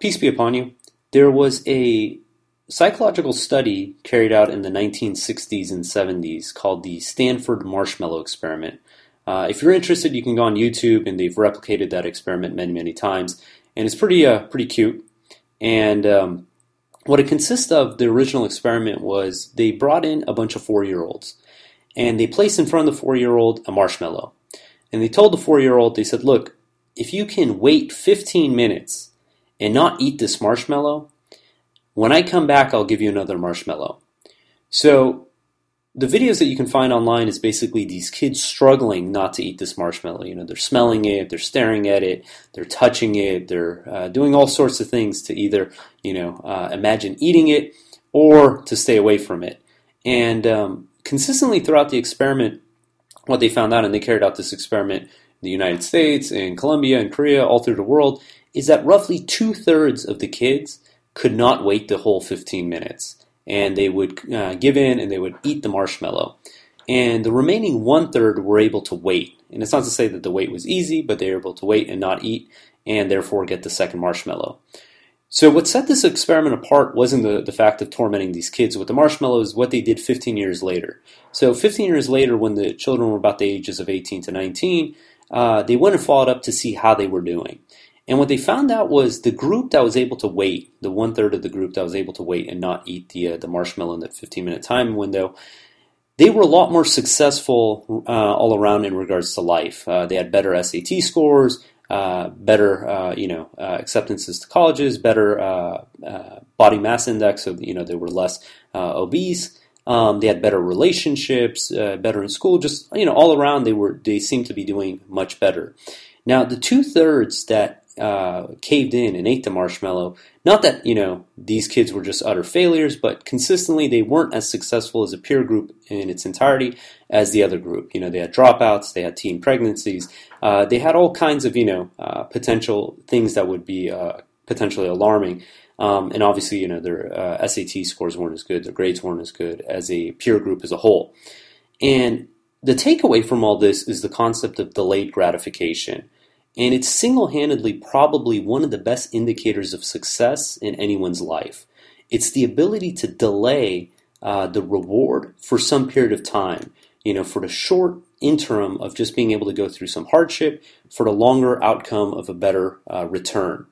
Peace be upon you. There was a psychological study carried out in the 1960s and 70s called the Stanford Marshmallow Experiment. Uh, if you're interested, you can go on YouTube, and they've replicated that experiment many, many times, and it's pretty, uh, pretty cute. And um, what it consists of, the original experiment was they brought in a bunch of four-year-olds, and they placed in front of the four-year-old a marshmallow, and they told the four-year-old, they said, "Look, if you can wait 15 minutes and not eat this marshmallow, when I come back, I'll give you another marshmallow." So the videos that you can find online is basically these kids struggling not to eat this marshmallow. You know, they're smelling it, they're staring at it, they're touching it, they're uh, doing all sorts of things to either, you know, uh, imagine eating it or to stay away from it. And um, consistently throughout the experiment, what they found out, and they carried out this experiment in the United States, in Colombia, and Korea, all through the world, is that roughly two thirds of the kids could not wait the whole 15 minutes and they would uh, give in and they would eat the marshmallow. And the remaining one third were able to wait. And it's not to say that the wait was easy, but they were able to wait and not eat, and therefore get the second marshmallow. So what set this experiment apart wasn't the, the fact of tormenting these kids with the marshmallows, what they did 15 years later. So 15 years later, when the children were about the ages of 18 to 19, uh, they went and followed up to see how they were doing. And what they found out was the group that was able to wait, the one third of the group that was able to wait and not eat the uh, the marshmallow in that 15 minute time window, they were a lot more successful uh, all around in regards to life. Uh, they had better SAT scores, uh, better uh, you know uh, acceptances to colleges, better body mass index, so you know they were less obese. Um, they had better relationships, better in school. Just you know, all around they were they seemed to be doing much better. Now, the two thirds that uh, caved in and ate the marshmallow. Not that you know these kids were just utter failures, but consistently they weren't as successful as a peer group in its entirety as the other group. You know, they had dropouts, they had teen pregnancies, uh, they had all kinds of you know uh, potential things that would be uh, potentially alarming. Um, and obviously, you know, their uh, SAT scores weren't as good, their grades weren't as good as a peer group as a whole. And the takeaway from all this is the concept of delayed gratification. And it's single handedly probably one of the best indicators of success in anyone's life. It's the ability to delay uh, the reward for some period of time, you know, for the short interim of just being able to go through some hardship, for the longer outcome of a better uh, return.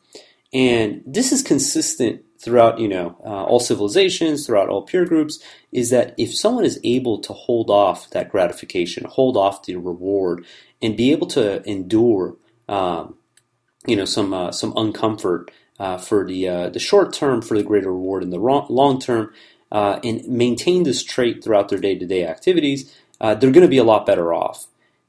And this is consistent throughout, you know, uh, all civilizations, throughout all peer groups, is that if someone is able to hold off that gratification, hold off the reward, and be able to endure um, you know some uh, some uncomfort uh, for the uh, the short term for the greater reward in the long term, uh, and maintain this trait throughout their day to day activities, uh, they're going to be a lot better off.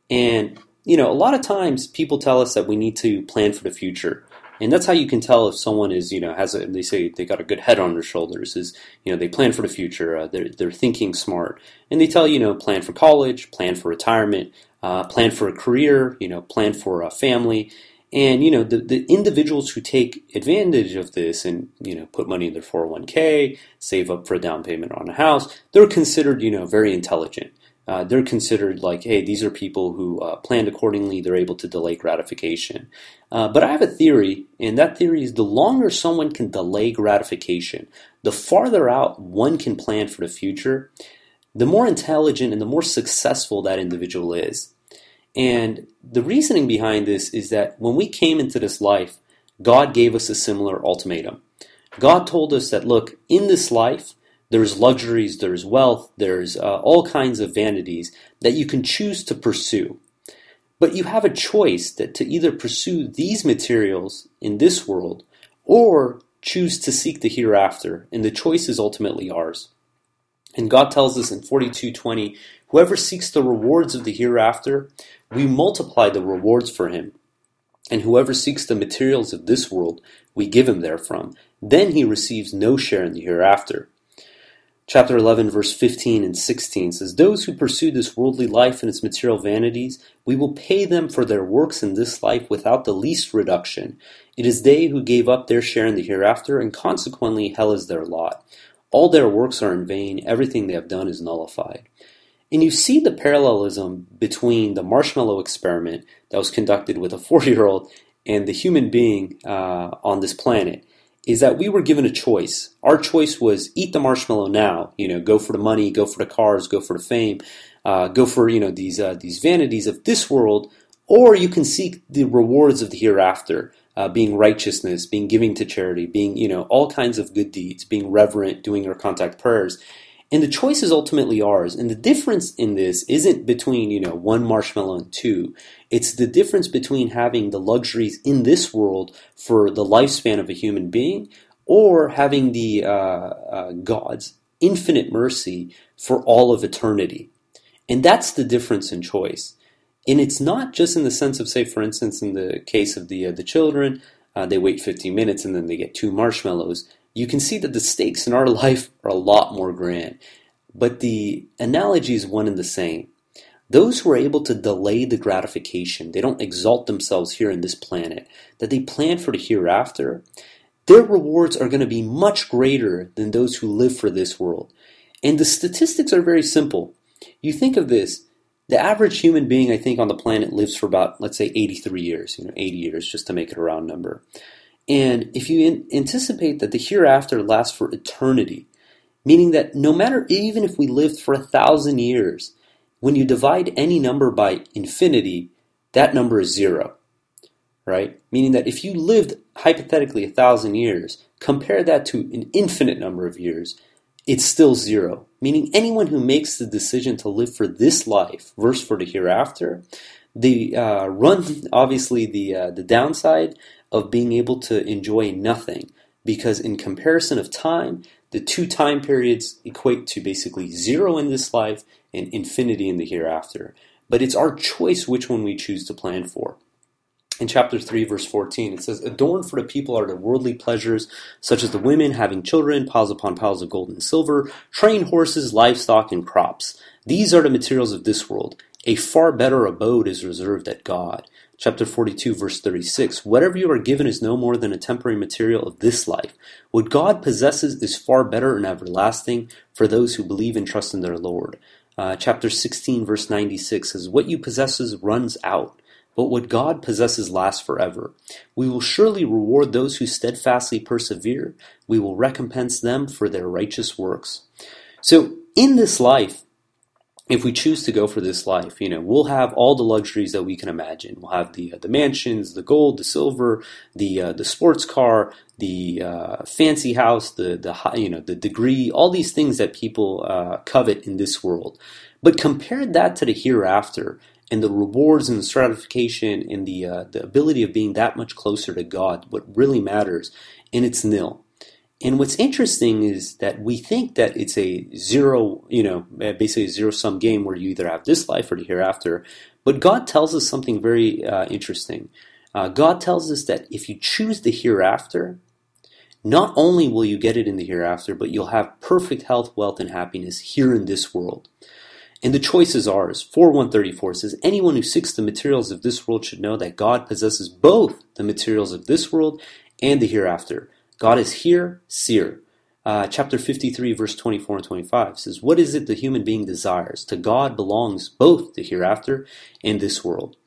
And you know, a lot of times people tell us that we need to plan for the future. And that's how you can tell if someone is, you know, has a, they say they got a good head on their shoulders. Is you know they plan for the future. Uh, they're they're thinking smart, and they tell you know plan for college, plan for retirement, uh, plan for a career, you know, plan for a family. And you know the, the individuals who take advantage of this and you know put money in their 401k, save up for a down payment on a house, they're considered you know very intelligent. Uh, they're considered like, hey, these are people who uh, planned accordingly. They're able to delay gratification. Uh, but I have a theory, and that theory is the longer someone can delay gratification, the farther out one can plan for the future, the more intelligent and the more successful that individual is. And the reasoning behind this is that when we came into this life, God gave us a similar ultimatum. God told us that, look, in this life, there's luxuries, there's wealth, there's uh, all kinds of vanities that you can choose to pursue. But you have a choice that to either pursue these materials in this world or choose to seek the hereafter, and the choice is ultimately ours. And God tells us in 42:20, whoever seeks the rewards of the hereafter, we multiply the rewards for him. And whoever seeks the materials of this world, we give him therefrom. Then he receives no share in the hereafter. Chapter 11, verse 15 and 16 says, Those who pursue this worldly life and its material vanities, we will pay them for their works in this life without the least reduction. It is they who gave up their share in the hereafter, and consequently hell is their lot. All their works are in vain, everything they have done is nullified. And you see the parallelism between the marshmallow experiment that was conducted with a four year old and the human being uh, on this planet. is that we were given a choice. Our choice was eat the marshmallow now, you know, go for the money, go for the cars, go for the fame, uh, go for you know these uh, these vanities of this world, or you can seek the rewards of the hereafter, uh, being righteousness, being giving to charity, being you know all kinds of good deeds, being reverent, doing our contact prayers. And the choice is ultimately ours. And the difference in this isn't between, you know, one marshmallow and two. It's the difference between having the luxuries in this world for the lifespan of a human being or having the uh, uh, God's infinite mercy for all of eternity. And that's the difference in choice. And it's not just in the sense of, say, for instance, in the case of the uh, the children, uh, they wait 15 minutes and then they get two marshmallows you can see that the stakes in our life are a lot more grand. But the analogy is one and the same. Those who are able to delay the gratification, they don't exalt themselves here in this planet, that they plan for the hereafter, their rewards are going to be much greater than those who live for this world. And the statistics are very simple. You think of this the average human being, I think, on the planet lives for about, let's say, 83 years, you know, 80 years, just to make it a round number. And if you in- anticipate that the hereafter lasts for eternity, meaning that no matter even if we lived for a thousand years, when you divide any number by infinity, that number is zero, right? Meaning that if you lived hypothetically a thousand years, compare that to an infinite number of years, it's still zero. Meaning anyone who makes the decision to live for this life versus for the hereafter, they uh, run obviously the uh, the downside of being able to enjoy nothing. Because in comparison of time the two time periods equate to basically zero in this life and infinity in the hereafter. But it's our choice which one we choose to plan for in chapter 3 verse 14 it says adorned for the people are the worldly pleasures such as the women having children piles upon piles of gold and silver trained horses livestock and crops. These are the materials of this world. A far better abode is reserved at god. Chapter 42 verse 36 whatever you are given is no more than a temporary material of this life. What god possesses is far better and everlasting for those who believe and trust in their lord. Uh, chapter 16 verse 96 says what you possesses runs out but what god possesses lasts forever we will surely reward those who steadfastly persevere we will recompense them for their righteous works so in this life if we choose to go for this life, you know, we'll have all the luxuries that we can imagine. We'll have the uh, the mansions, the gold, the silver, the uh, the sports car, the uh, fancy house, the the high, you know the degree, all these things that people uh, covet in this world. But compare that to the hereafter and the rewards and the stratification and the uh, the ability of being that much closer to God. What really matters, and it's nil. And what's interesting is that we think that it's a zero, you know, basically a zero sum game where you either have this life or the hereafter. But God tells us something very uh, interesting. Uh, God tells us that if you choose the hereafter, not only will you get it in the hereafter, but you'll have perfect health, wealth, and happiness here in this world. And the choice is ours. 4134 says, Anyone who seeks the materials of this world should know that God possesses both the materials of this world and the hereafter. God is here, seer. Uh, chapter 53, verse 24 and 25 says, What is it the human being desires? To God belongs both the hereafter and this world.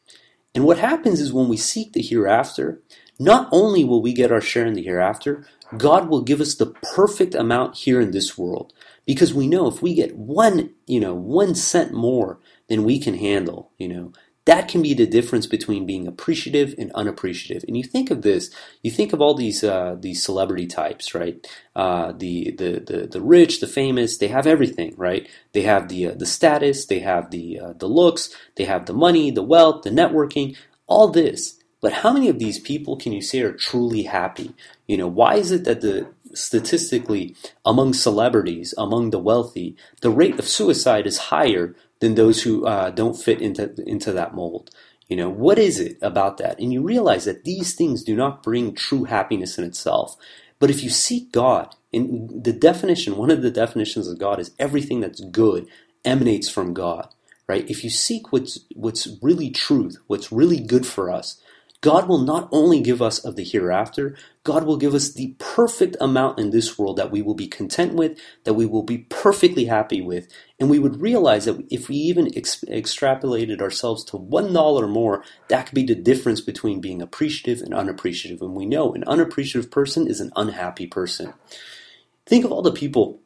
And what happens is when we seek the hereafter, not only will we get our share in the hereafter, God will give us the perfect amount here in this world. Because we know if we get one, you know, one cent more than we can handle, you know, that can be the difference between being appreciative and unappreciative. And you think of this, you think of all these uh, these celebrity types, right? Uh, the, the the the rich, the famous, they have everything, right? They have the uh, the status, they have the uh, the looks, they have the money, the wealth, the networking, all this. But how many of these people can you say are truly happy? You know, why is it that the statistically among celebrities, among the wealthy, the rate of suicide is higher than those who uh, don't fit into into that mold. You know, what is it about that? And you realize that these things do not bring true happiness in itself. But if you seek God, and the definition, one of the definitions of God is everything that's good emanates from God, right? If you seek what's what's really truth, what's really good for us, God will not only give us of the hereafter, God will give us the perfect amount in this world that we will be content with, that we will be perfectly happy with. And we would realize that if we even ex- extrapolated ourselves to $1 more, that could be the difference between being appreciative and unappreciative. And we know an unappreciative person is an unhappy person. Think of all the people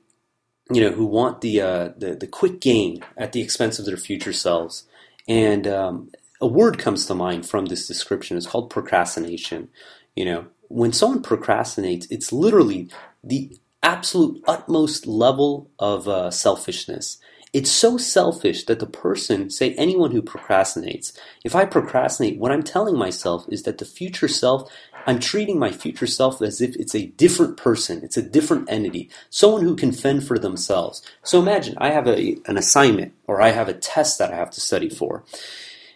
you know, who want the, uh, the, the quick gain at the expense of their future selves. And um, a word comes to mind from this description. It's called procrastination. You know, when someone procrastinates, it's literally the absolute utmost level of uh, selfishness. It's so selfish that the person, say anyone who procrastinates, if I procrastinate, what I'm telling myself is that the future self, I'm treating my future self as if it's a different person, it's a different entity, someone who can fend for themselves. So imagine I have a, an assignment or I have a test that I have to study for.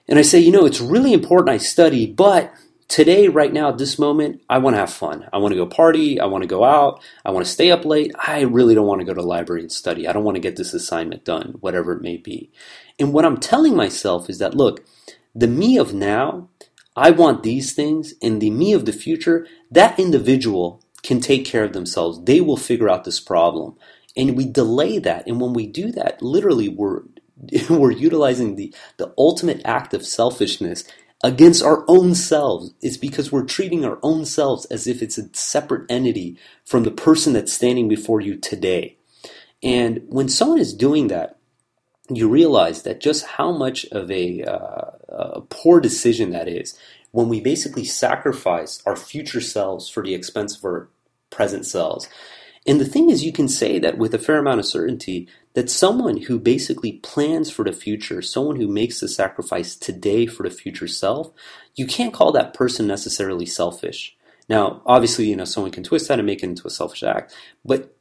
And I say, you know, it's really important I study, but today, right now, at this moment, I want to have fun. I want to go party. I want to go out. I want to stay up late. I really don't want to go to the library and study. I don't want to get this assignment done, whatever it may be. And what I'm telling myself is that, look, the me of now, I want these things, and the me of the future, that individual can take care of themselves. They will figure out this problem. And we delay that. And when we do that, literally, we're we're utilizing the, the ultimate act of selfishness against our own selves. It's because we're treating our own selves as if it's a separate entity from the person that's standing before you today. And when someone is doing that, you realize that just how much of a, uh, a poor decision that is when we basically sacrifice our future selves for the expense of our present selves. And the thing is, you can say that with a fair amount of certainty that someone who basically plans for the future, someone who makes the sacrifice today for the future self, you can't call that person necessarily selfish. Now, obviously, you know, someone can twist that and make it into a selfish act, but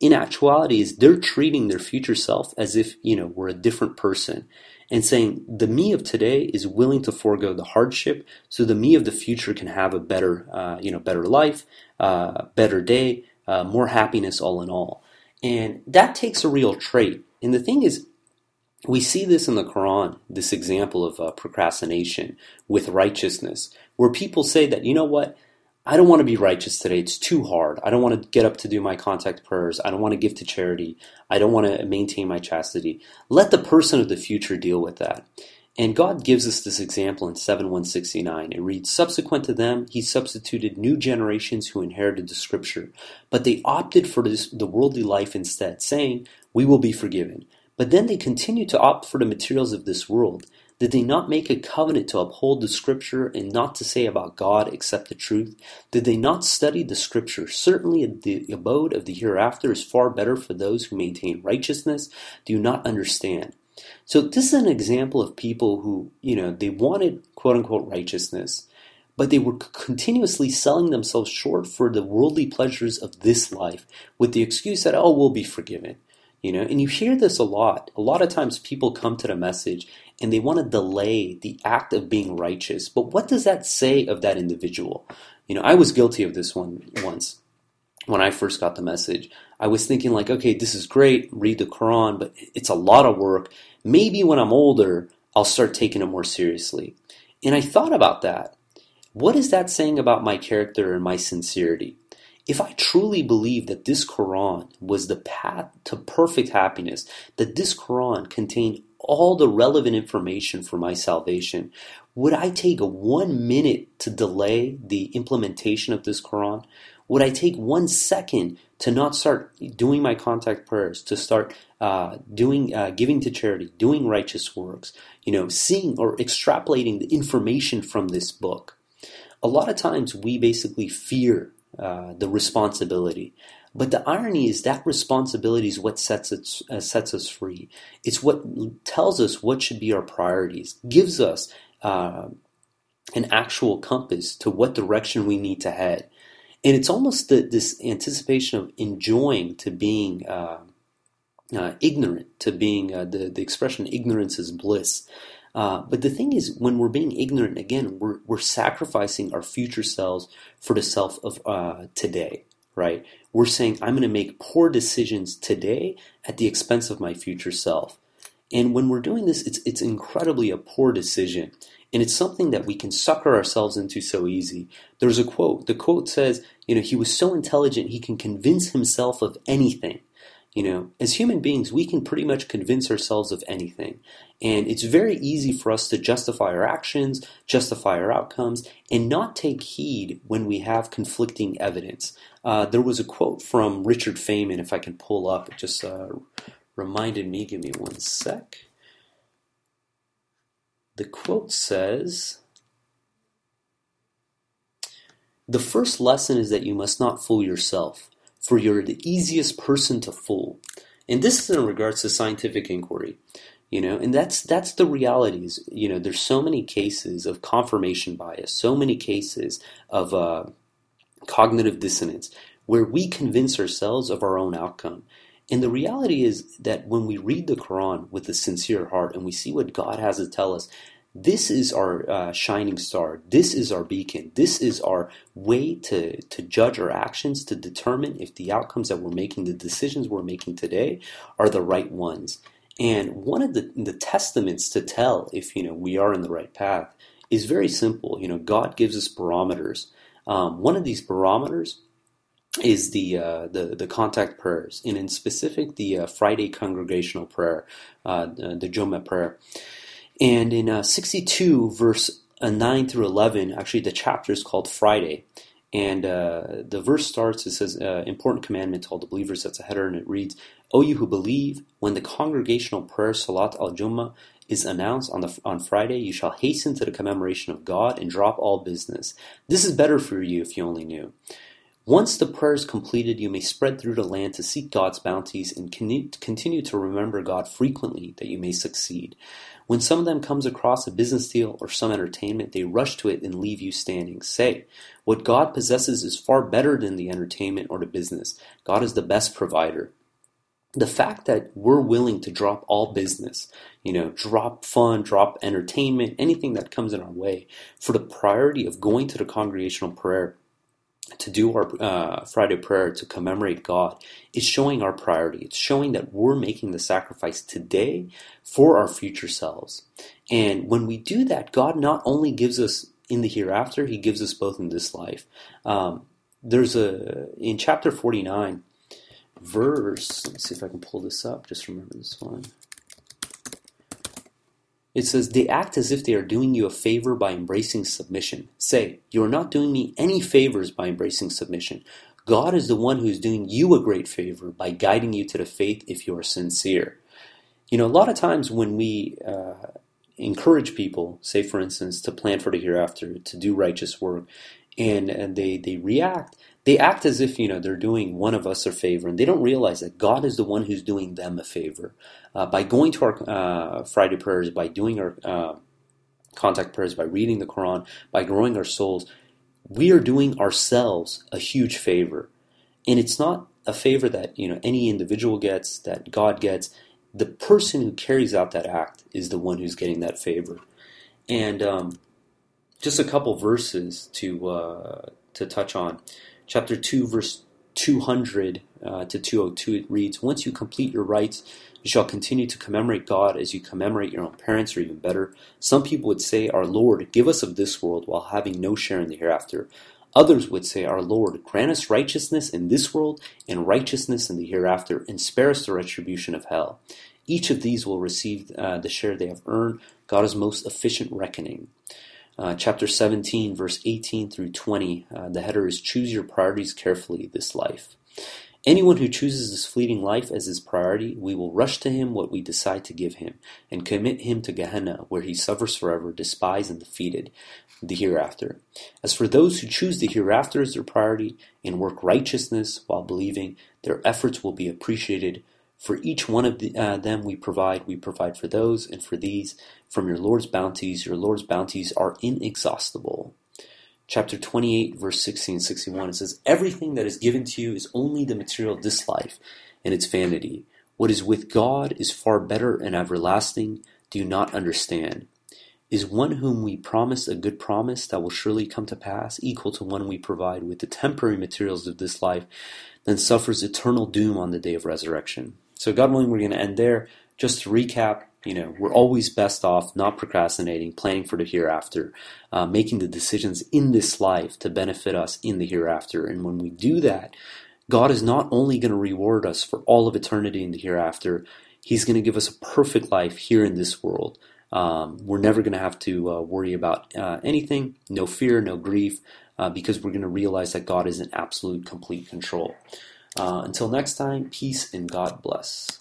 in actuality is they're treating their future self as if, you know, we're a different person and saying the me of today is willing to forego the hardship so the me of the future can have a better, uh, you know, better life, uh, better day, uh, more happiness all in all. And that takes a real trait. And the thing is, we see this in the Quran, this example of uh, procrastination with righteousness, where people say that, you know what, I don't want to be righteous today. It's too hard. I don't want to get up to do my contact prayers. I don't want to give to charity. I don't want to maintain my chastity. Let the person of the future deal with that. And God gives us this example in 7169. It reads, Subsequent to them, he substituted new generations who inherited the scripture, but they opted for this, the worldly life instead, saying, We will be forgiven. But then they continued to opt for the materials of this world. Did they not make a covenant to uphold the scripture and not to say about God except the truth? Did they not study the scripture? Certainly the abode of the hereafter is far better for those who maintain righteousness. Do not understand? So this is an example of people who, you know, they wanted quote unquote righteousness, but they were continuously selling themselves short for the worldly pleasures of this life with the excuse that, oh, we'll be forgiven. You know, and you hear this a lot. A lot of times people come to the message and they want to delay the act of being righteous. But what does that say of that individual? You know, I was guilty of this one once when I first got the message. I was thinking like, okay, this is great, read the Quran, but it's a lot of work. Maybe when I'm older, I'll start taking it more seriously. And I thought about that. What is that saying about my character and my sincerity? If I truly believe that this Quran was the path to perfect happiness, that this Quran contained all the relevant information for my salvation, would I take one minute to delay the implementation of this Quran? Would I take one second to not start doing my contact prayers, to start uh, doing uh, giving to charity, doing righteous works, you know, seeing or extrapolating the information from this book? A lot of times we basically fear uh, the responsibility. But the irony is that responsibility is what sets us, uh, sets us free. It's what tells us what should be our priorities, gives us uh, an actual compass to what direction we need to head and it's almost the, this anticipation of enjoying to being uh, uh, ignorant, to being uh, the the expression "ignorance is bliss." Uh, but the thing is, when we're being ignorant, again, we're we're sacrificing our future selves for the self of uh, today. Right? We're saying I'm going to make poor decisions today at the expense of my future self. And when we're doing this, it's, it's incredibly a poor decision. And it's something that we can sucker ourselves into so easy. There's a quote. The quote says, you know, he was so intelligent he can convince himself of anything. You know, as human beings, we can pretty much convince ourselves of anything. And it's very easy for us to justify our actions, justify our outcomes, and not take heed when we have conflicting evidence. Uh, there was a quote from Richard Feynman, if I can pull up, just uh, reminded me. Give me one sec. The quote says The first lesson is that you must not fool yourself for you're the easiest person to fool. And this is in regards to scientific inquiry. You know, and that's that's the reality. Is you know, there's so many cases of confirmation bias, so many cases of uh, cognitive dissonance, where we convince ourselves of our own outcome. And the reality is that when we read the Quran with a sincere heart and we see what God has to tell us, this is our uh, shining star. This is our beacon. This is our way to, to judge our actions, to determine if the outcomes that we're making, the decisions we're making today, are the right ones. And one of the, the testaments to tell if you know we are in the right path is very simple. You know, God gives us barometers. Um, one of these barometers is the uh, the the contact prayers, and in specific the uh, Friday congregational prayer, uh, the, the Joma prayer. And in uh, 62, verse uh, 9 through 11, actually the chapter is called Friday. And uh, the verse starts, it says, important commandment to all the believers, that's a header, and it reads, O you who believe, when the congregational prayer Salat al-Jummah is announced on, the, on Friday, you shall hasten to the commemoration of God and drop all business. This is better for you if you only knew. Once the prayer is completed, you may spread through the land to seek God's bounties and continue to remember God frequently that you may succeed. When some of them comes across a business deal or some entertainment, they rush to it and leave you standing. Say, what God possesses is far better than the entertainment or the business. God is the best provider. The fact that we're willing to drop all business, you know, drop fun, drop entertainment, anything that comes in our way, for the priority of going to the congregational prayer to do our uh, Friday prayer to commemorate God is showing our priority. It's showing that we're making the sacrifice today for our future selves. And when we do that, God not only gives us in the hereafter, He gives us both in this life. Um, there's a in chapter 49, verse. let's see if I can pull this up. Just remember this one. It says, They act as if they are doing you a favor by embracing submission. Say, You are not doing me any favors by embracing submission. God is the one who is doing you a great favor by guiding you to the faith if you are sincere. You know, a lot of times when we uh, encourage people, say for instance, to plan for the hereafter, to do righteous work, and, and they, they react, they act as if you know they're doing one of us a favor, and they don't realize that God is the one who's doing them a favor uh, by going to our uh, Friday prayers, by doing our uh, contact prayers, by reading the Quran, by growing our souls. We are doing ourselves a huge favor, and it's not a favor that you know any individual gets, that God gets. The person who carries out that act is the one who's getting that favor, and um, just a couple verses to uh, to touch on chapter 2, verse 200 uh, to 202, it reads, Once you complete your rites, you shall continue to commemorate God as you commemorate your own parents, or even better. Some people would say, Our Lord, give us of this world while having no share in the hereafter. Others would say, Our Lord, grant us righteousness in this world and righteousness in the hereafter, and spare us the retribution of hell. Each of these will receive uh, the share they have earned. God is most efficient reckoning. Uh, chapter 17, verse 18 through 20, uh, the header is Choose Your Priorities Carefully This Life. Anyone who chooses this fleeting life as his priority, we will rush to him what we decide to give him, and commit him to Gehenna, where he suffers forever, despised and defeated, the hereafter. As for those who choose the hereafter as their priority and work righteousness while believing, their efforts will be appreciated for each one of the, uh, them we provide, we provide for those and for these. From your Lord's bounties, your Lord's bounties are inexhaustible. Chapter 28, verse 16 and 61, it says, Everything that is given to you is only the material of this life and its vanity. What is with God is far better and everlasting. Do you not understand? Is one whom we promise a good promise that will surely come to pass equal to one we provide with the temporary materials of this life, then suffers eternal doom on the day of resurrection? So, God willing, we're going to end there. Just to recap, You know, we're always best off not procrastinating, planning for the hereafter, uh, making the decisions in this life to benefit us in the hereafter. And when we do that, God is not only going to reward us for all of eternity in the hereafter, He's going to give us a perfect life here in this world. Um, we're never going to have to uh, worry about uh, anything, no fear, no grief, uh, because we're going to realize that God is in absolute, complete control. Uh, until next time, peace and God bless.